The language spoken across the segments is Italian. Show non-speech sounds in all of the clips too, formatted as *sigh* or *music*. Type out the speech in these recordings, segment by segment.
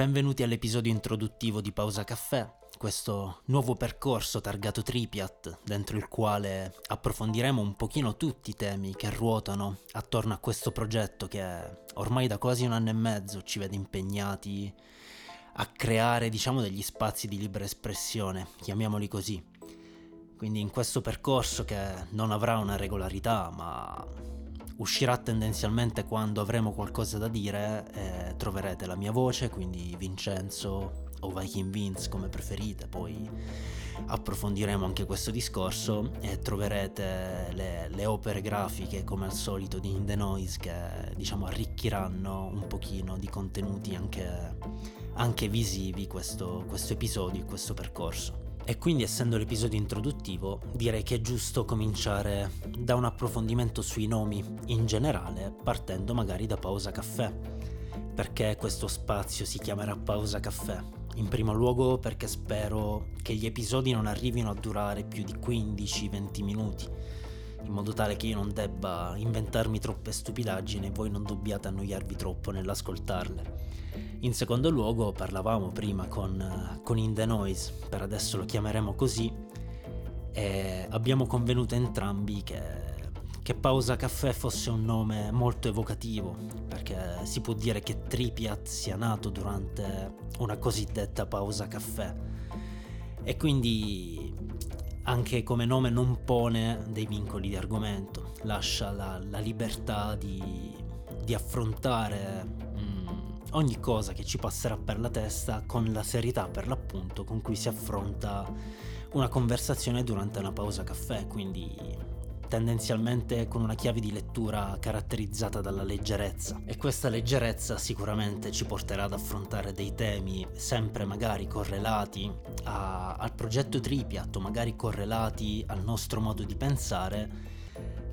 Benvenuti all'episodio introduttivo di Pausa Caffè, questo nuovo percorso targato Tripiat, dentro il quale approfondiremo un pochino tutti i temi che ruotano attorno a questo progetto che ormai da quasi un anno e mezzo ci vede impegnati a creare, diciamo, degli spazi di libera espressione, chiamiamoli così. Quindi in questo percorso che non avrà una regolarità, ma uscirà tendenzialmente quando avremo qualcosa da dire e troverete la mia voce, quindi Vincenzo o Viking Vince come preferite, poi approfondiremo anche questo discorso e troverete le, le, opere grafiche come al solito di In The Noise che diciamo arricchiranno un pochino di contenuti anche, anche visivi questo, questo episodio e questo percorso. E quindi essendo l'episodio introduttivo direi che è giusto cominciare da un approfondimento sui nomi in generale partendo magari da Pausa Caffè. Perché questo spazio si chiamerà Pausa Caffè? In primo luogo perché spero che gli episodi non arrivino a durare più di 15-20 minuti, in modo tale che io non debba inventarmi troppe stupidaggini e voi non dobbiate annoiarvi troppo nell'ascoltarle. In secondo luogo parlavamo prima con, con In The Noise, per adesso lo chiameremo così, e abbiamo convenuto entrambi che che Pausa Caffè fosse un nome molto evocativo, perché si può dire che Tripiat sia nato durante una cosiddetta pausa caffè. E quindi anche come nome non pone dei vincoli di argomento, lascia la, la libertà di, di affrontare mm, ogni cosa che ci passerà per la testa con la serietà per l'appunto con cui si affronta una conversazione durante una pausa caffè, quindi tendenzialmente con una chiave di lettura caratterizzata dalla leggerezza. E questa leggerezza sicuramente ci porterà ad affrontare dei temi sempre magari correlati a, al progetto Tripiat o magari correlati al nostro modo di pensare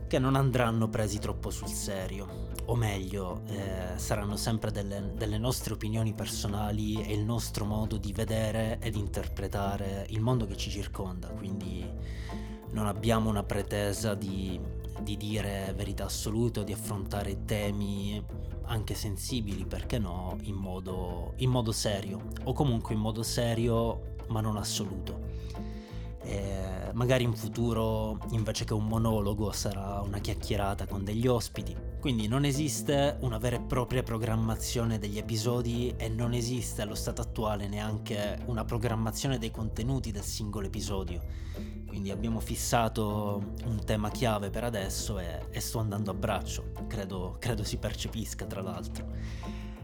che non andranno presi troppo sul serio, o meglio, eh, saranno sempre delle, delle, nostre opinioni personali e il nostro modo di vedere ed interpretare il mondo che ci circonda, quindi non abbiamo una pretesa di, di dire verità assolute o di affrontare temi anche sensibili, perché no, in modo, in modo serio, o comunque in modo serio ma non assoluto. E magari in futuro invece che un monologo sarà una chiacchierata con degli ospiti. Quindi non esiste una vera e propria programmazione degli episodi e non esiste allo stato attuale neanche una programmazione dei contenuti del singolo episodio quindi abbiamo fissato un tema chiave per adesso e, e sto andando a braccio, credo, credo si percepisca tra l'altro.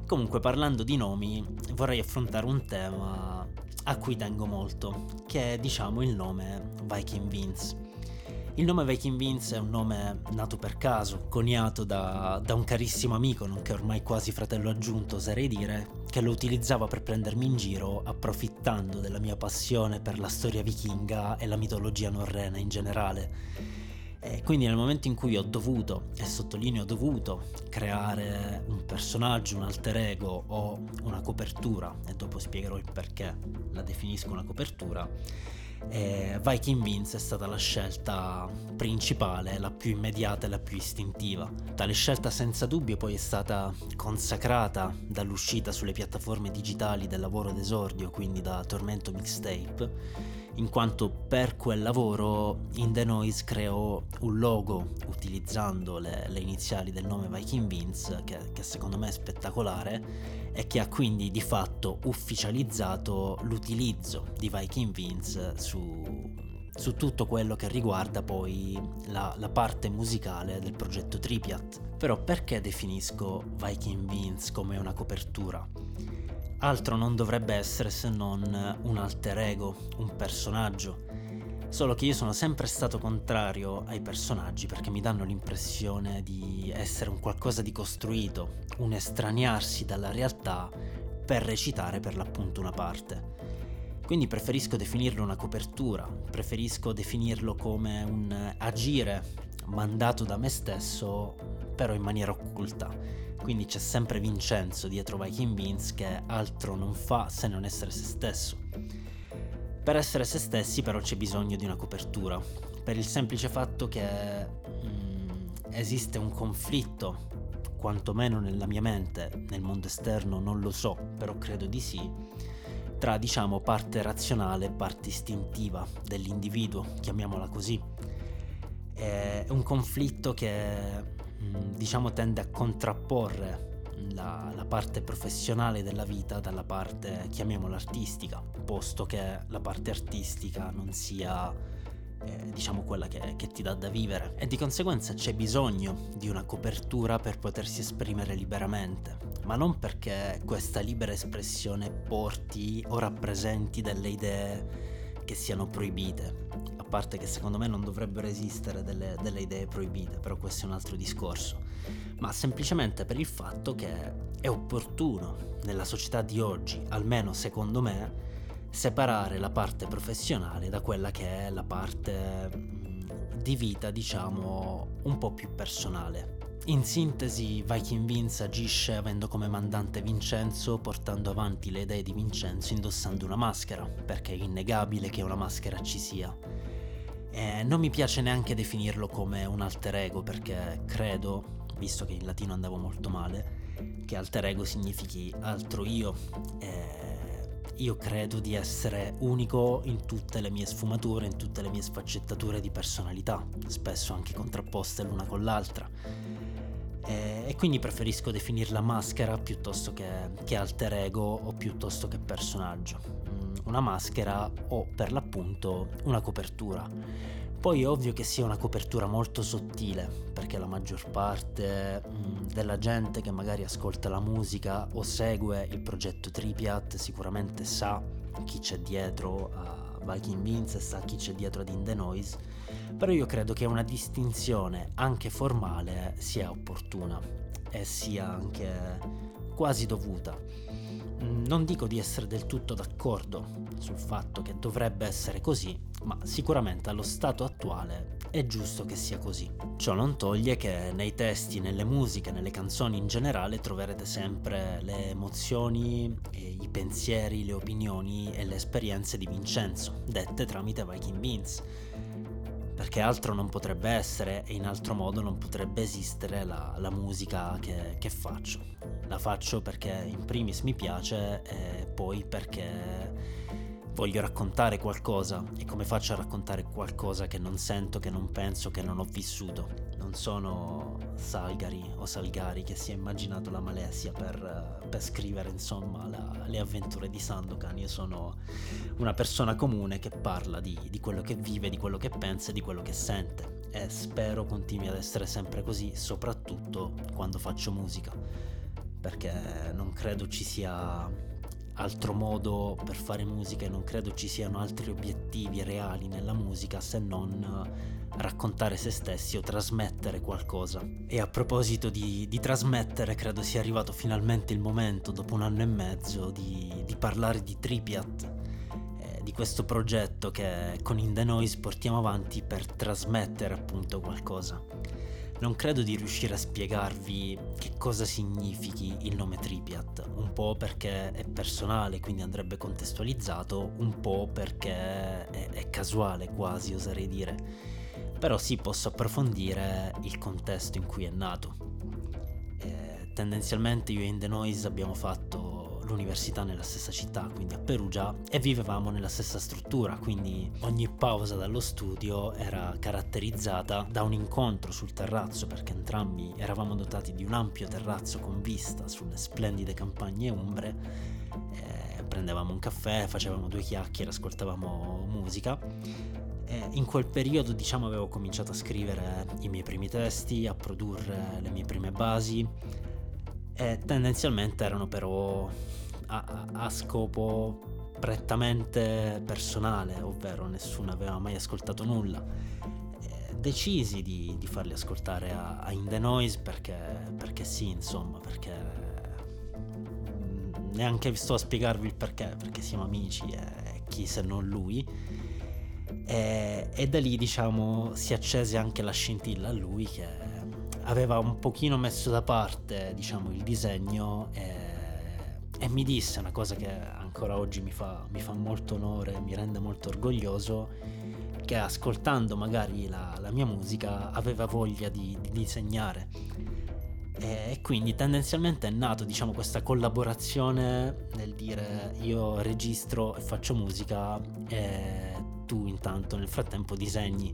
Comunque parlando di nomi vorrei affrontare un tema a cui tengo molto, che è diciamo il nome Viking Vince. Il nome Viking Vince è un nome nato per caso, coniato da, da, un carissimo amico, nonché ormai quasi fratello aggiunto, oserei dire, che lo utilizzava per prendermi in giro, approfittando della mia passione per la storia vichinga e la mitologia norrena in generale. E quindi nel momento in cui ho dovuto, e sottolineo dovuto, creare un personaggio, un alter ego o una copertura, e dopo spiegherò il perché la definisco una copertura, e Viking Vince è stata la scelta principale, la più immediata e la più istintiva. Tale scelta senza dubbio poi è stata consacrata dall'uscita sulle piattaforme digitali del lavoro d'esordio, quindi da Tormento Mixtape, in quanto per quel lavoro In The Noise creò un logo utilizzando le, le iniziali del nome Viking Vince, che, che secondo me è spettacolare e che ha quindi di fatto ufficializzato l'utilizzo di Viking Vince su, su tutto quello che riguarda poi la, la, parte musicale del progetto Tripiat. Però perché definisco Viking Vince come una copertura? Altro non dovrebbe essere se non un alter ego, un personaggio Solo che io sono sempre stato contrario ai personaggi perché mi danno l'impressione di essere un qualcosa di costruito, un estraniarsi dalla realtà per recitare per l'appunto una parte. Quindi preferisco definirlo una copertura, preferisco definirlo come un agire mandato da me stesso, però in maniera occulta. Quindi c'è sempre Vincenzo dietro Viking Vince che altro non fa se non essere se stesso. Per essere se stessi però c'è bisogno di una copertura, per il semplice fatto che mm, esiste un conflitto quantomeno nella mia mente, nel mondo esterno non lo so, però credo di sì, tra diciamo parte razionale e parte istintiva dell'individuo, chiamiamola così. È un conflitto che mm, diciamo tende a contrapporre la, la, parte professionale della vita dalla parte, chiamiamola artistica, posto che la parte artistica non sia eh, diciamo quella che, che, ti dà da vivere. E di conseguenza c'è bisogno di una copertura per potersi esprimere liberamente, ma non perché questa libera espressione porti o rappresenti delle idee che siano proibite, parte che secondo me non dovrebbero esistere delle, delle idee proibite, però questo è un altro discorso, ma semplicemente per il fatto che è opportuno nella società di oggi, almeno secondo me, separare la parte professionale da quella che è la parte di vita, diciamo, un po' più personale. In sintesi, Viking Vince agisce avendo come mandante Vincenzo, portando avanti le idee di Vincenzo indossando una maschera, perché è innegabile che una maschera ci sia. E non mi piace neanche definirlo come un alter ego, perché credo, visto che in latino andavo molto male, che alter ego significhi altro io. E io credo di essere unico in tutte le mie sfumature, in tutte le mie sfaccettature di personalità, spesso anche contrapposte l'una con l'altra. E, e quindi preferisco definirla maschera piuttosto che, che alter ego o piuttosto che personaggio. Una maschera o per l'appunto una copertura poi è ovvio che sia una copertura molto sottile, perché la maggior parte mm, della gente che magari ascolta la musica o segue il progetto Tripiat sicuramente sa chi c'è dietro a Viking Vince e sa chi c'è dietro ad In The Noise, però io credo che una distinzione anche formale sia opportuna e sia anche quasi dovuta. Mm, non dico di essere del tutto d'accordo sul fatto che dovrebbe essere così, ma sicuramente allo stato attuale è giusto che sia così. Ciò non toglie che nei testi, nelle musiche, nelle canzoni in generale troverete sempre le emozioni, i pensieri, le opinioni e le esperienze di Vincenzo, dette tramite Viking Beans. Perché altro non potrebbe essere e in altro modo non potrebbe esistere la, la musica che, che faccio. La faccio perché in primis mi piace e poi perché voglio raccontare qualcosa e come faccio a raccontare qualcosa che non sento, che non penso, che non ho vissuto. Non sono Salgari o Salgari che si è immaginato la Malesia per, per scrivere insomma la, le avventure di Sandokan. Io sono una persona comune che parla di, di quello che vive, di quello che pensa e di quello che sente. E spero continui ad essere sempre così, soprattutto quando faccio musica. Perché non credo ci sia altro modo per fare musica e non credo ci siano altri obiettivi reali nella musica se non raccontare se stessi o trasmettere qualcosa. E a proposito di, di trasmettere, credo sia arrivato finalmente il momento, dopo un anno e mezzo, di, di parlare di Tripiat, eh, di questo progetto che con In The Noise portiamo avanti per trasmettere appunto qualcosa non credo di riuscire a spiegarvi che cosa significhi il nome Tripiat, un po' perché è personale, quindi andrebbe contestualizzato, un po' perché è, è casuale quasi, oserei dire. Però sì, posso approfondire il contesto in cui è nato. Eh, tendenzialmente io e In The Noise abbiamo fatto l'università nella stessa città, quindi a Perugia, e vivevamo nella stessa struttura, quindi ogni pausa dallo studio era caratterizzata da un incontro sul terrazzo, perché entrambi eravamo dotati di un ampio terrazzo con vista sulle splendide campagne umbre. Eh, prendevamo un caffè, facevamo due chiacchiere, ascoltavamo musica. In quel periodo, diciamo, avevo cominciato a scrivere i miei primi testi, a produrre le mie prime basi e tendenzialmente erano però a, a scopo prettamente personale, ovvero nessuno aveva mai ascoltato nulla. E decisi di, di, farli ascoltare a, a In The Noise perché, perché sì, insomma, perché mm, neanche sto a spiegarvi il perché, perché siamo amici e chi se non lui. E, e da lì, diciamo, si accese anche la scintilla a lui che aveva un pochino messo da parte, diciamo, il disegno e, e mi disse una cosa che ancora oggi mi fa, mi fa, molto onore, mi rende molto orgoglioso, che ascoltando magari la, la mia musica aveva voglia di, di disegnare. E quindi tendenzialmente è nato diciamo questa collaborazione nel dire io registro e faccio musica e tu intanto nel frattempo disegni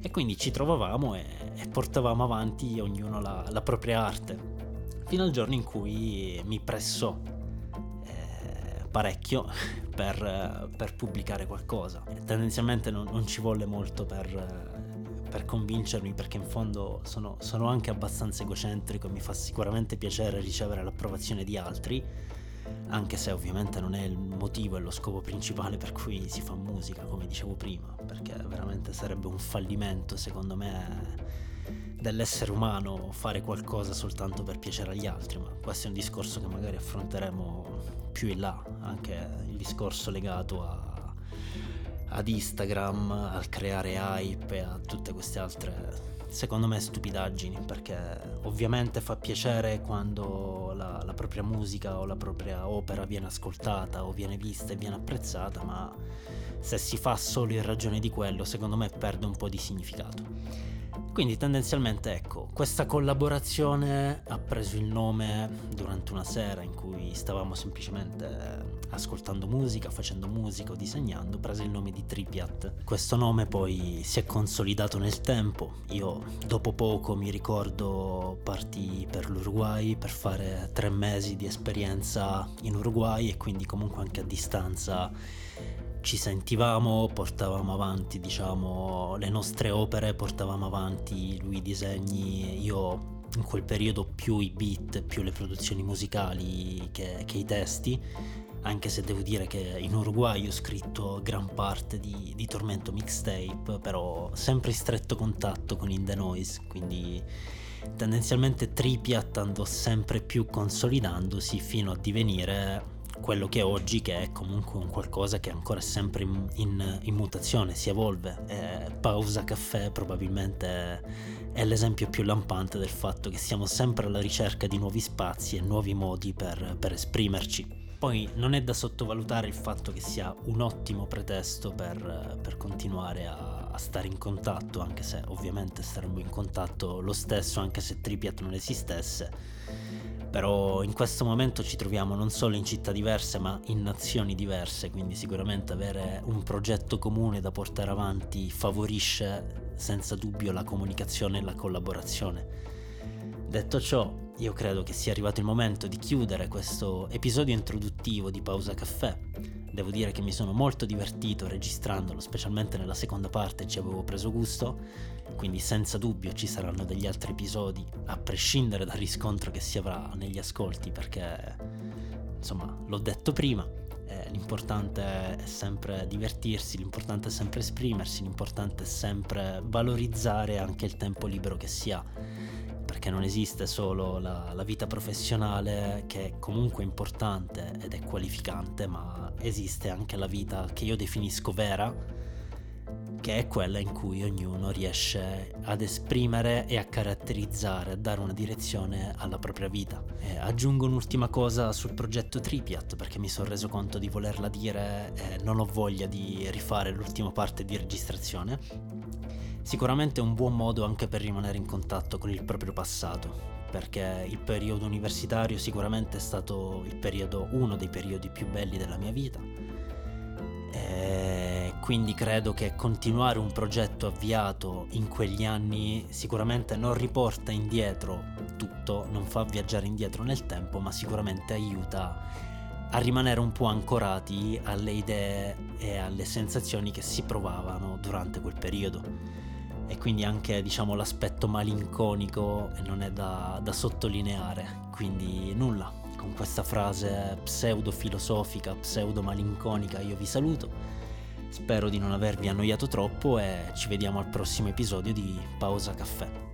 e quindi ci trovavamo e, e portavamo avanti ognuno la, la, propria arte fino al giorno in cui mi pressò eh, parecchio *laughs* per, per, pubblicare qualcosa. Tendenzialmente non, non, ci volle molto per per convincermi perché in fondo sono, sono, anche abbastanza egocentrico e mi fa sicuramente piacere ricevere l'approvazione di altri, anche se ovviamente non è il motivo e lo scopo principale per cui si fa musica, come dicevo prima, perché veramente sarebbe un fallimento secondo me dell'essere umano fare qualcosa soltanto per piacere agli altri, ma questo è un discorso che magari affronteremo più in là, anche il discorso legato a ad Instagram, al creare hype e a tutte queste altre, secondo me, stupidaggini, perché ovviamente fa piacere quando la, la propria musica o la propria opera viene ascoltata o viene vista e viene apprezzata, ma se si fa solo in ragione di quello, secondo me perde un po' di significato. Quindi tendenzialmente ecco, questa collaborazione ha preso il nome durante una sera in cui stavamo semplicemente ascoltando musica, facendo musica o disegnando, prese il nome di Tripiat. Questo nome poi si è consolidato nel tempo. Io dopo poco mi ricordo parti per l'Uruguay per fare tre mesi di esperienza in Uruguay e quindi comunque anche a distanza ci sentivamo, portavamo avanti diciamo le nostre opere, portavamo avanti lui i disegni, io in quel periodo più i beat, più le produzioni musicali che, che i testi, anche se devo dire che in Uruguay ho scritto gran parte di, di Tormento Mixtape, però sempre in stretto contatto con In The Noise, quindi tendenzialmente Tripiat andò sempre più consolidandosi fino a divenire quello che è oggi, che è comunque un qualcosa che è ancora sempre in, in, in mutazione, si evolve. Eh, pausa caffè probabilmente è l'esempio più lampante del fatto che siamo sempre alla ricerca di nuovi spazi e nuovi modi per, per esprimerci. Poi non è da sottovalutare il fatto che sia un ottimo pretesto per, per continuare a, a, stare in contatto, anche se ovviamente staremmo in contatto lo stesso anche se Tripiat non esistesse però in questo momento ci troviamo non solo in città diverse ma in nazioni diverse, quindi sicuramente avere un progetto comune da portare avanti favorisce senza dubbio la comunicazione e la collaborazione. Detto ciò, io credo che sia arrivato il momento di chiudere questo episodio introduttivo di Pausa Caffè. Devo dire che mi sono molto divertito registrandolo, specialmente nella seconda parte ci avevo preso gusto quindi senza dubbio ci saranno degli altri episodi, a prescindere dal riscontro che si avrà negli ascolti, perché insomma l'ho detto prima, eh, l'importante è sempre divertirsi, l'importante è sempre esprimersi, l'importante è sempre valorizzare anche il tempo libero che si ha, perché non esiste solo la, la vita professionale che è comunque importante ed è qualificante, ma esiste anche la vita che io definisco vera che è quella in cui ognuno riesce ad esprimere e a caratterizzare, a dare una direzione alla propria vita. E aggiungo un'ultima cosa sul progetto Tripiat perché mi sono reso conto di volerla dire e non ho voglia di rifare l'ultima parte di registrazione. Sicuramente è un buon modo anche per rimanere in contatto con il proprio passato, perché il periodo universitario sicuramente è stato periodo, uno dei periodi più belli della mia vita. E quindi credo che continuare un progetto avviato in quegli anni sicuramente non riporta indietro tutto, non fa viaggiare indietro nel tempo, ma sicuramente aiuta a rimanere un po' ancorati alle idee e alle sensazioni che si provavano durante quel periodo. E quindi anche diciamo l'aspetto malinconico non è da, da sottolineare, quindi nulla. Con questa frase pseudo filosofica, pseudo malinconica io vi saluto Spero di non avervi annoiato troppo e ci vediamo al prossimo episodio di Pausa Caffè.